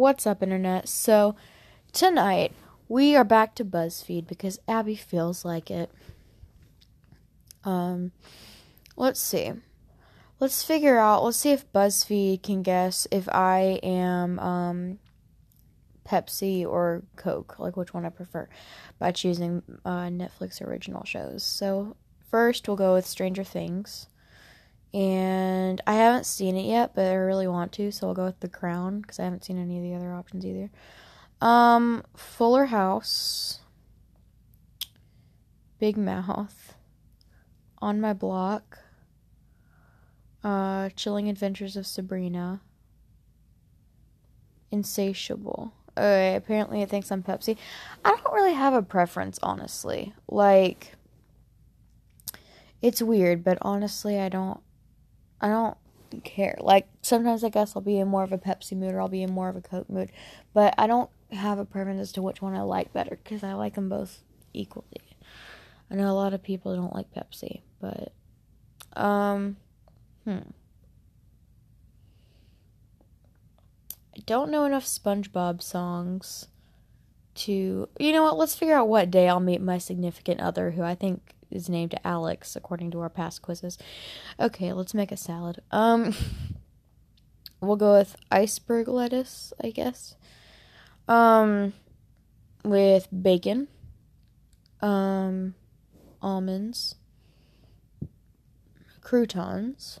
What's up, Internet? So, tonight we are back to BuzzFeed because Abby feels like it. Um, let's see. Let's figure out, let's see if BuzzFeed can guess if I am, um, Pepsi or Coke, like which one I prefer, by choosing uh, Netflix original shows. So, first we'll go with Stranger Things and I haven't seen it yet, but I really want to, so I'll go with The Crown because I haven't seen any of the other options either. Um, Fuller House, Big Mouth, On My Block, uh, Chilling Adventures of Sabrina, Insatiable. Okay, apparently it thinks I'm Pepsi. I don't really have a preference, honestly. Like, it's weird, but honestly, I don't I don't care. Like sometimes I guess I'll be in more of a Pepsi mood or I'll be in more of a Coke mood, but I don't have a preference as to which one I like better because I like them both equally. I know a lot of people don't like Pepsi, but um, hmm. I don't know enough SpongeBob songs to. You know what? Let's figure out what day I'll meet my significant other, who I think is named Alex, according to our past quizzes. Okay, let's make a salad. Um, we'll go with iceberg lettuce, I guess. Um, with bacon. Um, almonds. Croutons.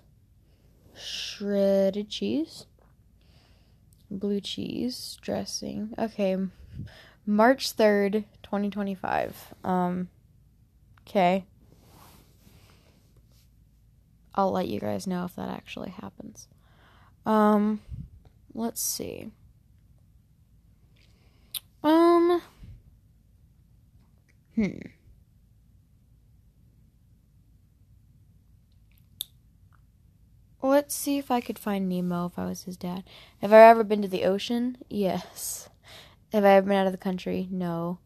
Shredded cheese. Blue cheese dressing. Okay, March 3rd, 2025. Um, Okay. I'll let you guys know if that actually happens. Um, let's see. Um, hmm. Let's see if I could find Nemo if I was his dad. Have I ever been to the ocean? Yes. Have I ever been out of the country? No.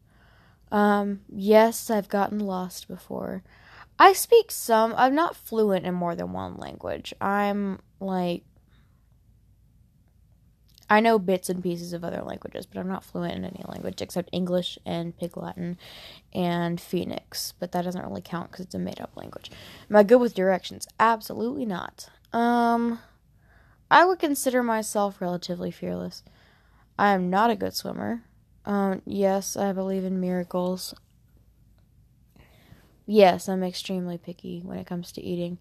Um, yes, I've gotten lost before. I speak some, I'm not fluent in more than one language. I'm like, I know bits and pieces of other languages, but I'm not fluent in any language except English and Pig Latin and Phoenix. But that doesn't really count because it's a made up language. Am I good with directions? Absolutely not. Um, I would consider myself relatively fearless. I am not a good swimmer. Um, yes, I believe in miracles. Yes, I'm extremely picky when it comes to eating.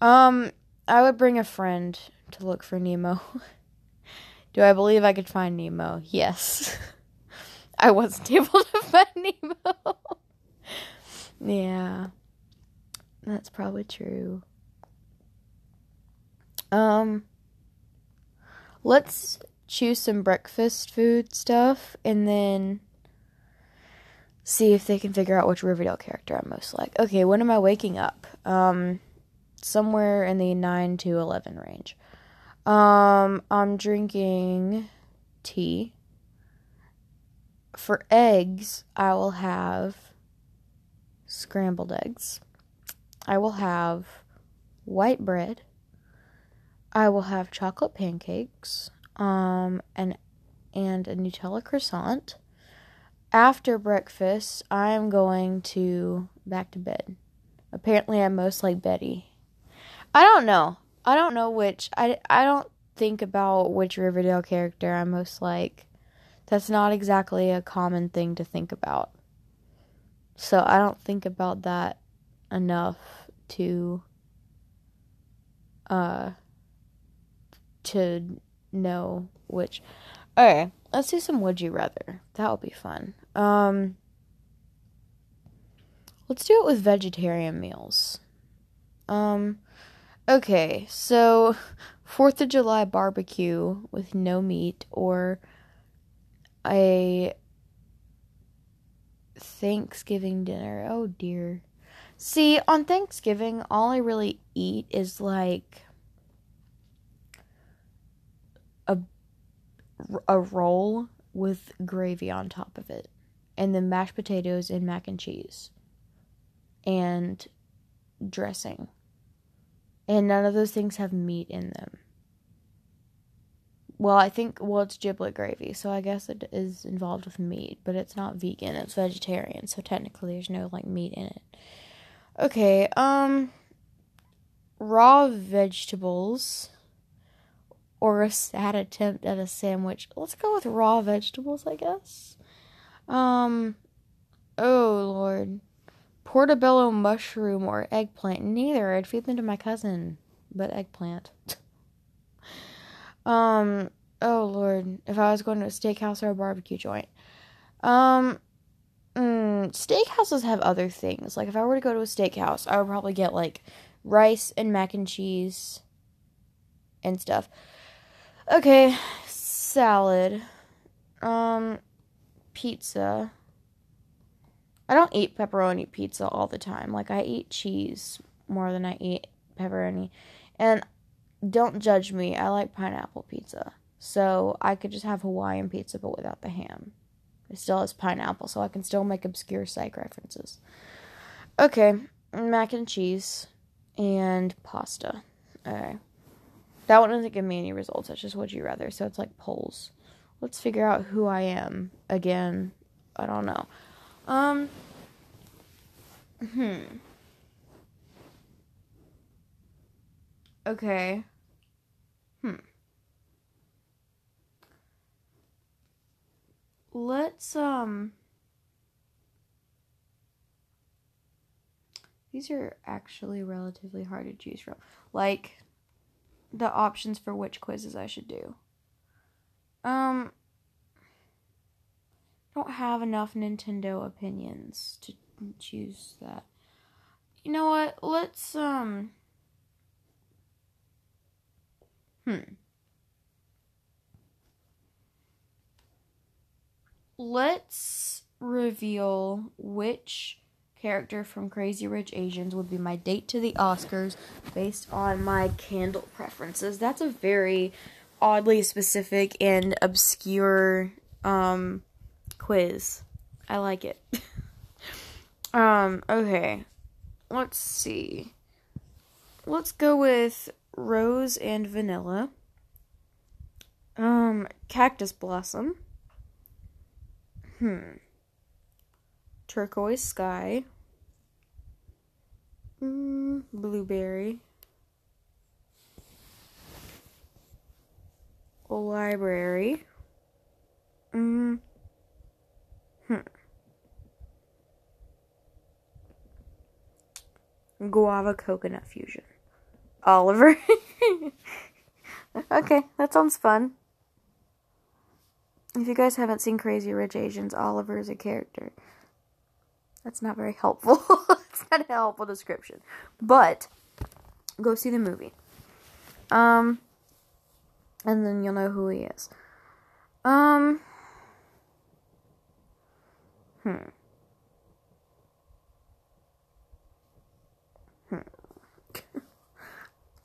Um, I would bring a friend to look for Nemo. Do I believe I could find Nemo? Yes. I wasn't able to find Nemo. yeah. That's probably true. Um let's choose some breakfast food stuff and then see if they can figure out which Riverdale character I'm most like. Okay, when am I waking up? Um somewhere in the 9 to 11 range. Um I'm drinking tea. For eggs, I will have scrambled eggs. I will have white bread. I will have chocolate pancakes um, and and a Nutella croissant. After breakfast, I'm going to back to bed. Apparently, I'm most like Betty. I don't know. I don't know which. I I don't think about which Riverdale character I'm most like. That's not exactly a common thing to think about. So I don't think about that enough to uh to know which. Okay, let's do some would you rather. That will be fun. Um, let's do it with vegetarian meals. Um, okay, so Fourth of July barbecue with no meat or a Thanksgiving dinner. Oh dear. See, on Thanksgiving, all I really eat is like a roll with gravy on top of it, and then mashed potatoes and mac and cheese, and dressing. And none of those things have meat in them. well, I think well it's giblet gravy, so I guess it is involved with meat, but it's not vegan, it's vegetarian, so technically there's no like meat in it. Okay, um raw vegetables or a sad attempt at a sandwich. Let's go with raw vegetables, I guess. Um oh lord. Portobello mushroom or eggplant. Neither. I'd feed them to my cousin, but eggplant. um oh lord, if I was going to a steakhouse or a barbecue joint. Um mm, steakhouses have other things. Like if I were to go to a steakhouse, I would probably get like rice and mac and cheese and stuff. Okay, salad. Um pizza. I don't eat pepperoni pizza all the time. Like I eat cheese more than I eat pepperoni. And don't judge me. I like pineapple pizza. So I could just have Hawaiian pizza but without the ham. It still has pineapple, so I can still make obscure psych references. Okay, mac and cheese and pasta. Okay. That one doesn't give me any results. That's just would you rather. So it's like polls. Let's figure out who I am again. I don't know. Um. Hmm. Okay. Hmm. Let's um. These are actually relatively hard to choose from. Like the options for which quizzes I should do. Um don't have enough Nintendo opinions to choose that. You know what? Let's um Hmm. Let's reveal which character from Crazy Rich Asians would be my date to the Oscars based on my candle preferences. That's a very oddly specific and obscure um quiz. I like it. um, okay. Let's see. Let's go with rose and vanilla. Um, cactus blossom. Hmm. Turquoise sky. Mm, blueberry. Library. Mm, Hmm. Guava coconut fusion. Oliver. okay, that sounds fun. If you guys haven't seen Crazy Rich Asians, Oliver is a character. That's not very helpful. it's not a helpful description. But go see the movie. Um and then you'll know who he is. Um Hmm. Hmm.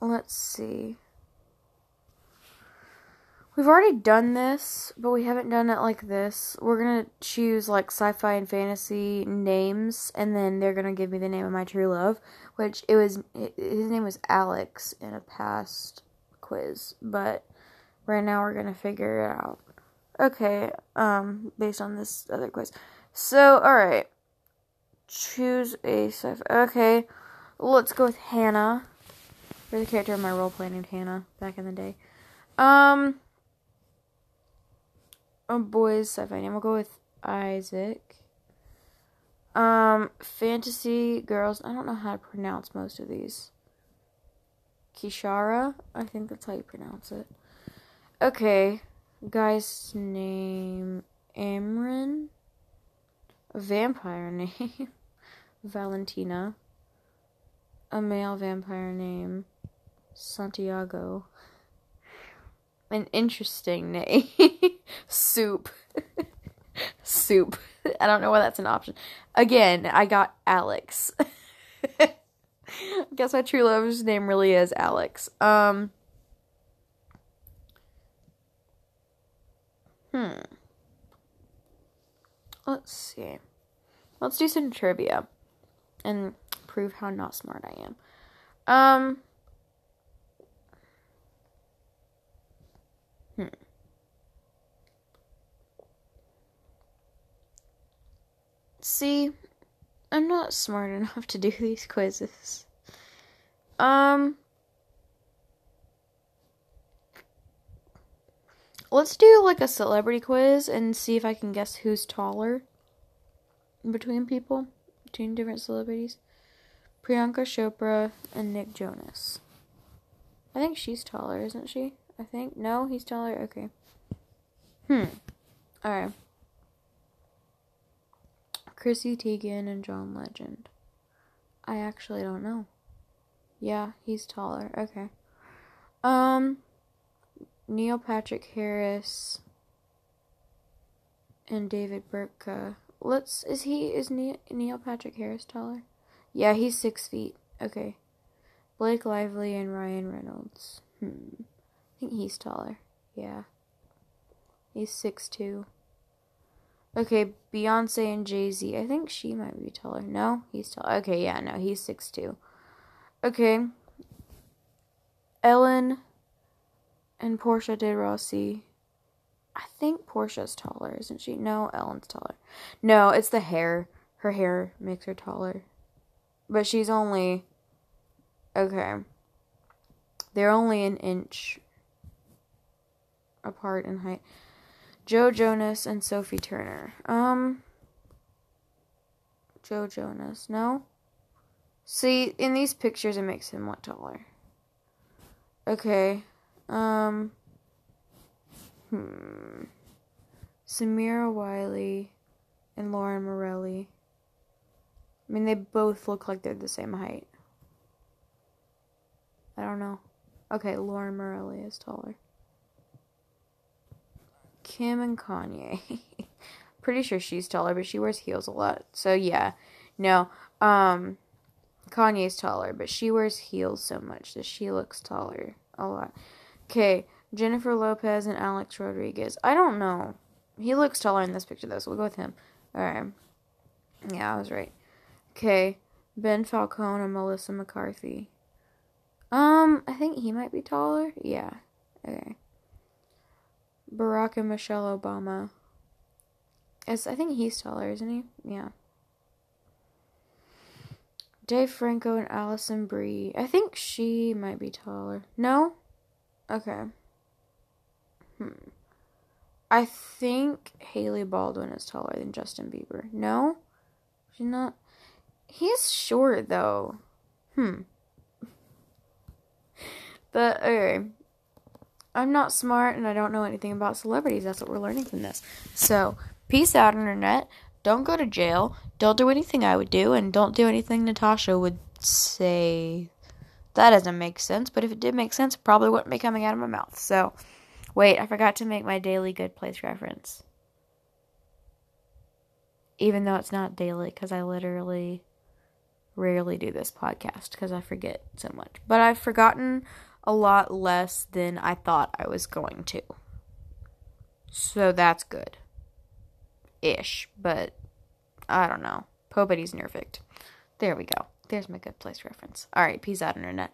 Let's see. We've already done this, but we haven't done it like this. We're gonna choose like sci fi and fantasy names, and then they're gonna give me the name of my true love, which it was, his name was Alex in a past quiz, but right now we're gonna figure it out. Okay, um, based on this other quiz. So, alright. Choose a sci fi. Okay. Let's go with Hannah. There's a character in my roleplay named Hannah back in the day. Um. Oh, boys sci-fi name. We'll go with Isaac. Um, fantasy girls. I don't know how to pronounce most of these. Kishara. I think that's how you pronounce it. Okay. Guy's name Amron a vampire name, Valentina, a male vampire name, Santiago, an interesting name, Soup. Soup. I don't know why that's an option. Again, I got Alex. Guess my true love's name really is Alex. Um. Hmm. Let's see. Let's do some trivia and prove how not smart I am. Um Hmm. See, I'm not smart enough to do these quizzes. Um, let's do like a celebrity quiz and see if I can guess who's taller between people, between different celebrities. Priyanka Chopra and Nick Jonas. I think she's taller, isn't she? I think. No, he's taller. Okay. Hmm. Alright. Chrissy Teigen and John Legend. I actually don't know. Yeah, he's taller. Okay. Um Neil Patrick Harris and David Burtka. Let's is he is Neil, Neil Patrick Harris taller? Yeah, he's six feet. Okay. Blake Lively and Ryan Reynolds. Hmm. I think he's taller. Yeah. He's six two. Okay, Beyonce and Jay Z. I think she might be taller. No, he's tall. Okay, yeah, no, he's six two. Okay. Ellen and Portia de Rossi. I think Portia's taller, isn't she? No, Ellen's taller. No, it's the hair. Her hair makes her taller. But she's only. Okay. They're only an inch apart in height. Joe Jonas and Sophie Turner. Um. Joe Jonas. No? See, in these pictures, it makes him look taller. Okay. Um. Hmm. Samira Wiley and Lauren Morelli. I mean, they both look like they're the same height. I don't know. Okay, Lauren Morelli is taller. Kim and Kanye. Pretty sure she's taller, but she wears heels a lot. So yeah. No. Um Kanye's taller, but she wears heels so much that she looks taller a lot. Okay, Jennifer Lopez and Alex Rodriguez. I don't know. He looks taller in this picture though, so we'll go with him. Alright. Yeah, I was right. Okay. Ben Falcone and Melissa McCarthy. Um, I think he might be taller. Yeah. Okay. Barack and Michelle Obama. As I think he's taller, isn't he? Yeah. Dave Franco and Alison Brie. I think she might be taller. No? Okay. Hmm. I think Hailey Baldwin is taller than Justin Bieber. No? She's not. He's short though. Hmm. But okay. I'm not smart and I don't know anything about celebrities. That's what we're learning from this. So, peace out, internet. Don't go to jail. Don't do anything I would do, and don't do anything Natasha would say. That doesn't make sense, but if it did make sense, it probably wouldn't be coming out of my mouth. So, wait, I forgot to make my daily good place reference. Even though it's not daily, because I literally rarely do this podcast because I forget so much. But I've forgotten a lot less than I thought I was going to. So that's good. Ish, but I don't know. Nobody's perfect. There we go. There's my good place reference. All right, peace out, internet.